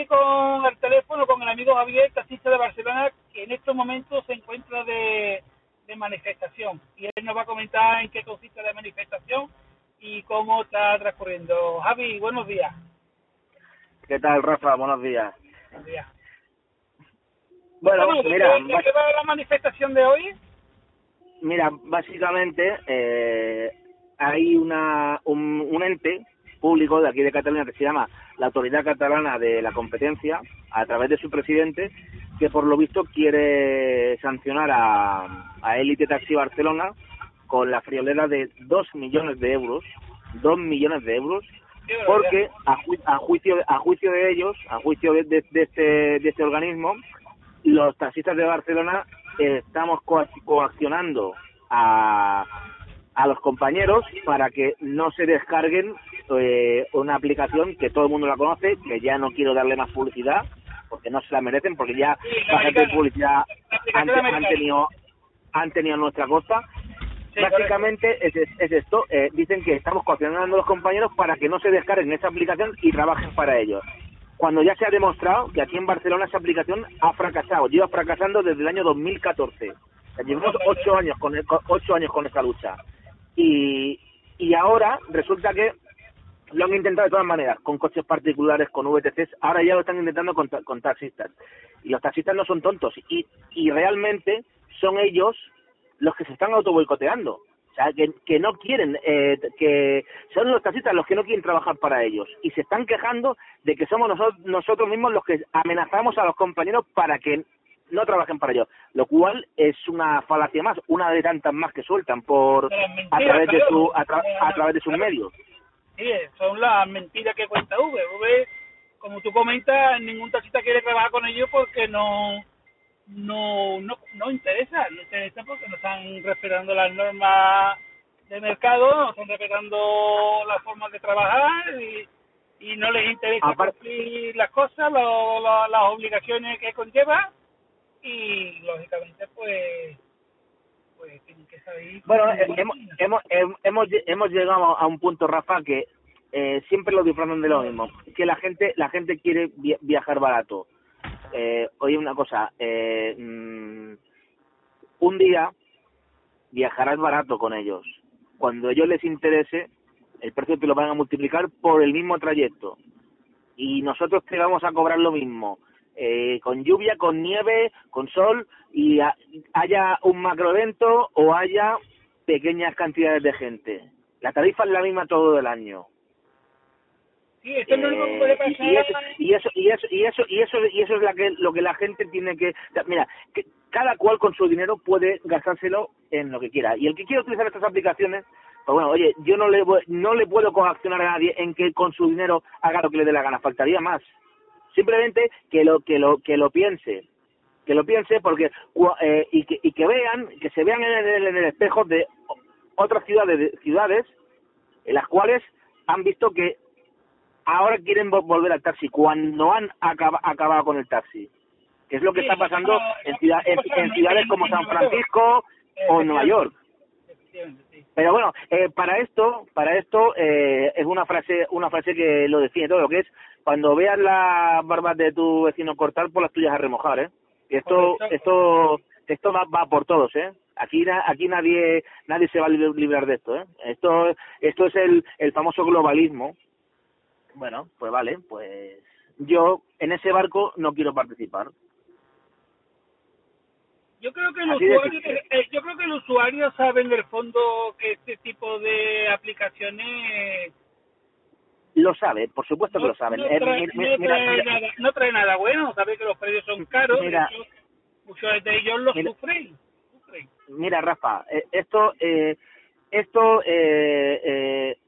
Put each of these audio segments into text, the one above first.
aquí con el teléfono con el amigo Javier, taxista de Barcelona, que en estos momentos se encuentra de, de manifestación. Y él nos va a comentar en qué consiste la manifestación y cómo está transcurriendo. Javi, buenos días. ¿Qué tal, Rafa? Buenos días. Buenos días. Bueno, Bueno, ¿de mira, qué- ¿De qué va la manifestación de hoy? mira, básicamente eh, hay una un, un ente público de aquí de Cataluña que se llama la Autoridad Catalana de la Competencia, a través de su presidente, que por lo visto quiere sancionar a, a Elite Taxi Barcelona con la friolera de 2 millones de euros, 2 millones de euros, porque a, ju- a juicio a juicio de ellos, a juicio de, de- este de este organismo, los taxistas de Barcelona estamos coa- coaccionando a, a los compañeros para que no se descarguen eh, una aplicación que todo el mundo la conoce, que ya no quiero darle más publicidad, porque no se la merecen, porque ya bastante publicidad han, han tenido han tenido nuestra costa Sí, Básicamente es, es esto, eh, dicen que estamos coaccionando a los compañeros para que no se descarguen esa aplicación y trabajen para ellos. Cuando ya se ha demostrado que aquí en Barcelona esa aplicación ha fracasado, lleva fracasando desde el año 2014. O sea, llevamos ocho años con, el- ocho años con esa lucha. Y, y ahora resulta que lo han intentado de todas maneras, con coches particulares, con VTCs, ahora ya lo están intentando con, con taxistas. Y los taxistas no son tontos, y, y realmente son ellos los que se están autoboicoteando. O sea, que, que no quieren, eh, que son los taxistas los que no quieren trabajar para ellos. Y se están quejando de que somos nosotros, nosotros mismos los que amenazamos a los compañeros para que no trabajen para ellos. Lo cual es una falacia más, una de tantas más que sueltan por a través de su a, tra- a través de sus medios. Sí, son las mentiras que cuenta V. V, como tú comentas, ningún taxista quiere trabajar con ellos porque no no no, no interesa, no interesa porque no están respetando las normas de mercado, no están respetando las formas de trabajar y, y no les interesa Aparte- cumplir las cosas, lo- lo- las obligaciones que conlleva y lógicamente pues pues tienen que salir Bueno, hemos, hemos, hem- hemos, hemos llegado a un punto, Rafa, que eh, siempre lo disfrazan de lo mismo, que la gente la gente quiere vi- viajar barato. Eh, oye, una cosa, eh, mm, un día viajarás barato con ellos. Cuando a ellos les interese, el precio te lo van a multiplicar por el mismo trayecto. Y nosotros te vamos a cobrar lo mismo. Eh, con lluvia, con nieve, con sol, y ha- haya un macroevento o haya pequeñas cantidades de gente. La tarifa es la misma todo el año. Sí, esto es lo único que puede Eh, pasar. y, eso y eso y eso y eso y eso y eso es la que lo que la gente tiene que mira que cada cual con su dinero puede gastárselo en lo que quiera. Y el que quiera utilizar estas aplicaciones pues bueno oye yo no le no le puedo coaccionar a nadie en que con su dinero haga lo que le dé la gana. Faltaría más. Simplemente que lo que lo que lo piense. Que lo piense porque eh, y que y que vean que se vean en el, en el espejo de otras ciudades de- ciudades en las cuales han visto que ahora quieren vo- volver al taxi cuando han acaba- acabado con el taxi que es lo que Sí, está pasando no, en, ciudad- en, en ciudades como San Francisco o Nueva York pero bueno eh, para esto para esto eh, es una frase una frase que lo define todo lo que es cuando veas las barbas de tu vecino cortar por las tuyas a remojar eh y esto esto esto va, va por todos eh aquí aquí nadie nadie se va a lib- librar de esto eh esto esto es el el famoso globalismo bueno pues vale pues yo en ese barco no quiero participar Yo creo que el Así usuario, eh, yo creo que el usuario sabe en el fondo que este tipo de aplicaciones lo sabe por supuesto que lo saben no Eh, trae, no mira, nada, no trae nada bueno, sabe que los precios son caros, de Mira. hecho, muchos de ellos lo Mira. sufren. sufren. mira Rafa eh, esto eh, esto eh, eh,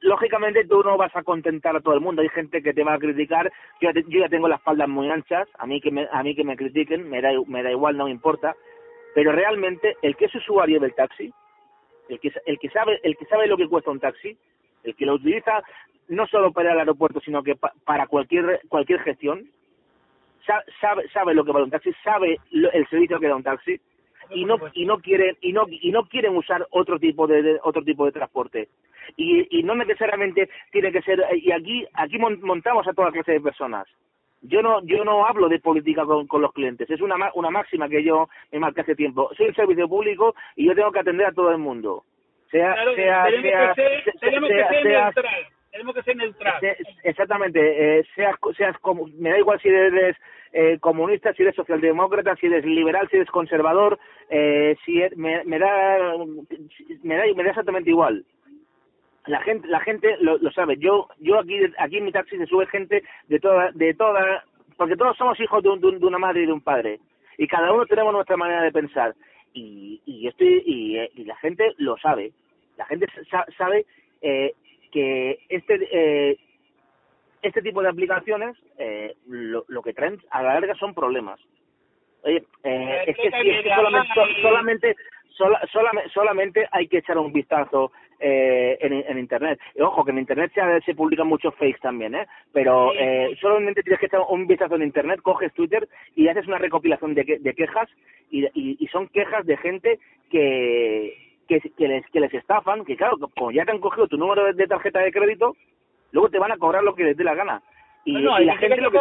lógicamente tú no vas a contentar a todo el mundo. Hay gente que te va a criticar. Yo yo ya tengo las espaldas muy anchas. A mí que me, a mí que me critiquen me da me da igual no me importa. Pero realmente el que es usuario del taxi el que el que sabe el que sabe lo que cuesta un taxi el que lo utiliza no solo para el aeropuerto sino que pa- para cualquier cualquier gestión sa- sabe sabe lo que vale un taxi sabe lo- el servicio que da un taxi y no y no quieren y no y no quieren usar otro tipo de, de otro tipo de transporte. Y, y no necesariamente tiene que ser y aquí aquí montamos a toda clase de personas. Yo no yo no hablo de política con, con los clientes. Es una una máxima que yo me marqué hace tiempo. Soy un servicio público y yo tengo que atender a todo el mundo. Sea sea sea, tenemos que ser neutral tenemos que ser neutral. Exactamente eh, seas me da igual si eres eh, comunista si eres socialdemócrata si eres liberal si eres conservador eh, si e, me, da me da me da exactamente igual. La gente la gente lo, lo sabe. Yo yo aquí aquí en mi taxi se sube gente de toda de toda porque todos somos hijos de, un, de, una madre y de un padre. Y cada uno tenemos nuestra manera de pensar. Y y estoy y, y la gente lo sabe. La gente sabe eh, que este eh, este tipo de aplicaciones eh, lo, lo que traen a la larga son problemas oye eh, es que, es que solamente solamente solamente, solamente hay que echar un vistazo eh, en, en internet. Y ojo, que en internet se, se publican muchos fakes también, ¿eh? Pero eh, solamente tienes que echar un vistazo en internet, coges Twitter y haces una recopilación de, de quejas y, y, y son quejas de gente que, que, que, les, que les estafan, que claro, como ya te han cogido tu número de, tarjeta de crédito, luego te van a cobrar lo que les dé la gana. Y, y la gente lo que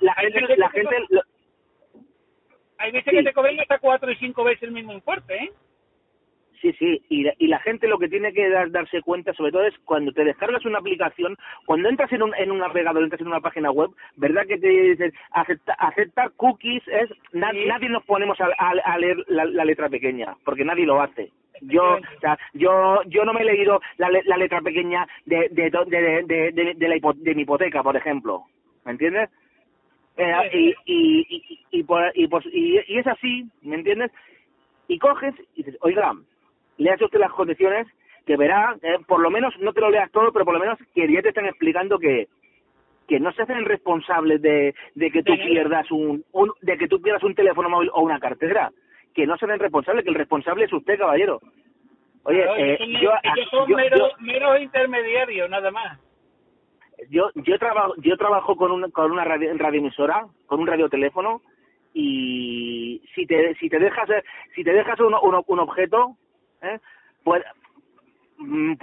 la, gente, la gente hay veces que te cobran hasta cuatro y cinco veces el mismo importe, ¿eh? Sí, sí, y la, y la gente lo que tiene que dar, darse cuenta, sobre todo, es cuando te descargas una aplicación, cuando entras en un, en un navegador, entras en una página web, ¿verdad que te dicen acepta, aceptar cookies? es Nadie nos ponemos a, a, leer la, la, letra pequeña, porque nadie lo hace. Yo, o sea, yo, yo no me he leído la, la letra pequeña de, de, de, de, de, la de mi hipoteca, por ejemplo. ¿Me entiendes? Eh, y, y, y, y, por, y, por, y, y es así, ¿me entiendes? Y coges y dices, oiga, leas usted las condiciones, que verá, eh, por lo menos, no te lo leas todo, pero por lo menos que ya te están explicando que que no se hacen responsables de, de que tú pierdas un, un, de que tú pierdas un teléfono móvil o una cartera, que no se hacen responsables, que el responsable es usted, caballero. Oye, eh, yo, ellos son yo, meros, meros intermediarios, nada más. Yo yo trabajo yo trabajo con un, con una radio, radioemisora, con un radioteléfono y si te si te dejas si te dejas un, un, un objeto ¿eh? Pues,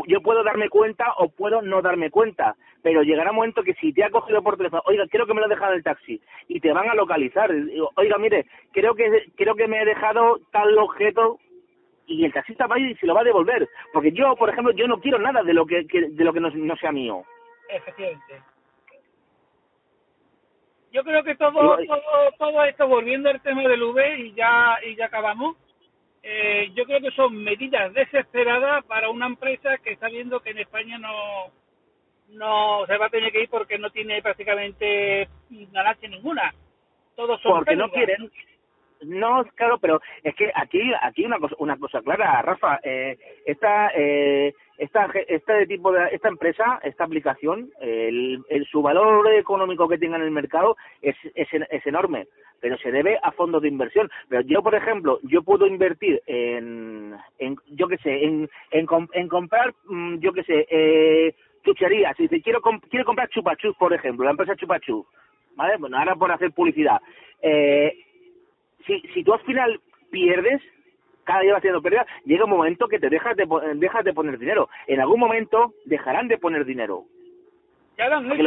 yo puedo darme cuenta o puedo no darme cuenta, pero llegará un momento que si te ha cogido por teléfono, oiga, creo que me lo he dejado en el taxi, y te van a localizar, oiga, mire, creo que creo que me he dejado tal objeto y el taxista va y se lo va a devolver, porque yo, por ejemplo, yo no quiero nada de lo que, de lo que no, no sea mío. Efectivamente. Yo creo que todo, todo, todo esto, volviendo al tema del V y ya, y ya acabamos, eh, yo creo que son medidas desesperadas para una empresa que está viendo que en España no no se va a tener que ir porque no tiene prácticamente ganancia ninguna. Todos son porque no quieren. No, claro, pero es que aquí aquí una cosa una cosa clara, Rafa, eh, esta eh, esta este tipo de esta empresa, esta aplicación, el, su valor económico que tenga en el mercado es, es es enorme pero se debe a fondos de inversión. Pero yo, por ejemplo, yo puedo invertir en, en yo qué sé, en, en, en comprar, mm, yo qué sé, eh, chucherías. Si dice, quiero, quiero comprar chupachus, por ejemplo, la empresa chupachus, ¿vale? Bueno, ahora por hacer publicidad. Eh, si, si tú al final pierdes, cada día vas haciendo pérdidas, llega un momento que te dejas de, dejas de poner dinero. En algún momento dejarán de poner dinero. Ya lo han hecho,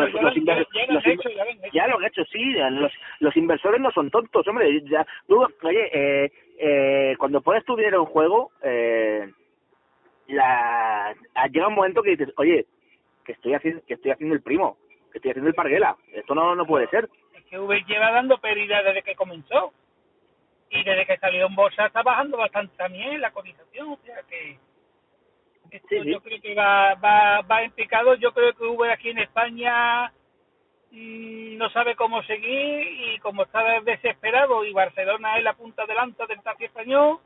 ya, lo han hecho, sí. Los, los inversores no son tontos, hombre. Ya, tú, oye, eh, eh, cuando pones tu dinero en juego, eh, la, llega un momento que dices, oye, que estoy haciendo, que estoy haciendo el primo, que estoy haciendo el parguela. Esto no, no puede ser. Es que V lleva dando pérdida desde que comenzó. Y desde que salió en bolsa está bajando bastante también la cotización. O sea que esto yo creo que va, va, va en picado. Yo creo que V aquí en España mmm, no sabe cómo seguir y como está desesperado y Barcelona es la punta de lanza del taxi español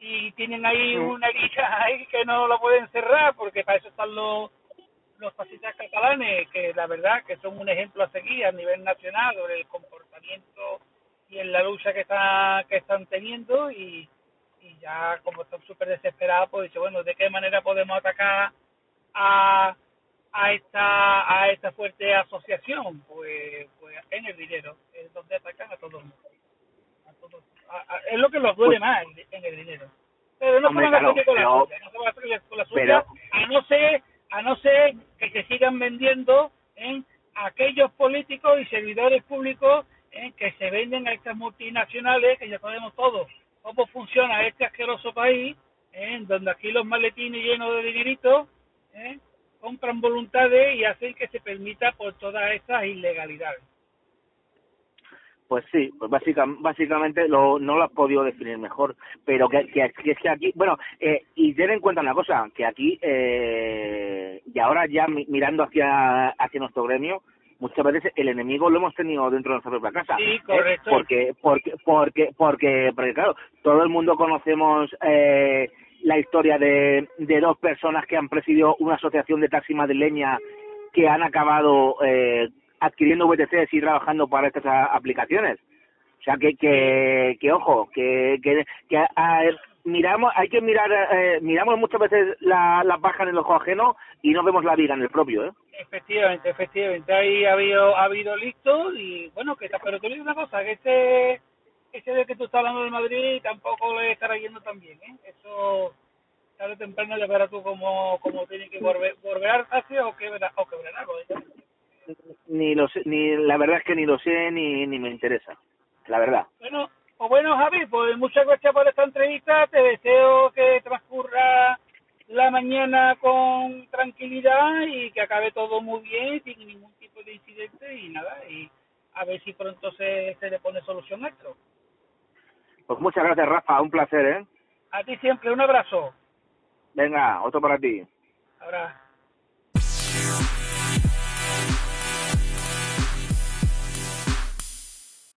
y tienen ahí una liga ahí que no lo pueden cerrar porque para eso están los los taxistas catalanes que la verdad que son un ejemplo a seguir a nivel nacional sobre el comportamiento y en la lucha que está que están teniendo y y ya como está súper desesperado, pues dice, bueno, ¿de qué manera podemos atacar a, a esta a esta fuerte asociación? Pues, pues en el dinero, es donde atacan a todo el mundo. A todos, es lo que los duele Pues- más en, en el dinero. Pero no Hombre, se van a claro, hacer con la pero- suya, no se van a hacer con la suya, a no ser, a no ser que se sigan vendiendo en aquellos políticos y servidores públicos en que se venden a estas multinacionales, que ya sabemos todos cómo funciona este asqueroso país, ¿eh? donde aquí los maletines llenos de dinerito ¿eh? compran voluntades y hacen que se permita por todas estas ilegalidades. Pues sí, pues básica, básicamente lo, no lo has podido definir mejor, pero que, que, que es que aquí, bueno, eh, y ten en cuenta una cosa, que aquí, eh, y ahora ya mi- mirando hacia, hacia nuestro gremio, muchas veces el enemigo lo hemos tenido dentro de nuestra propia casa. Sí, ¿eh? correcto. Porque, porque, porque, porque, porque claro, todo el mundo conocemos eh, la historia de, de dos personas que han presidido una asociación de taxi madrileña que han acabado eh, adquiriendo VTCs y trabajando para estas aplicaciones. O sea, que, que, que ojo, que, que, que a miramos, hay que mirar, eh, miramos muchas veces la, la paja en el ojo ajeno y no vemos la viga en el propio, ¿eh? Efectivamente, efectivamente. Ahí ha habido, ha habido listos y bueno, que pero te digo una cosa, que este, ese de que tú estás hablando de Madrid tampoco le estará yendo tan bien, ¿eh? Eso tarde o temprano ya verás tú cómo, cómo tiene que volver, volver hacia o quebrar, o quebrar algo. ¿eh? Ni lo sé, ni, la verdad es que ni lo sé ni, ni me interesa, la verdad. Bueno, pues bueno, Javi, pues muchas gracias por esta entrevista. Te deseo que transcurra la mañana con tranquilidad y que acabe todo muy bien, sin ningún tipo de incidente y nada. Y a ver si pronto se, se le pone solución a esto. Pues muchas gracias, Rafa, un placer, ¿eh? A ti siempre, un abrazo. Venga, otro para ti. Ahora.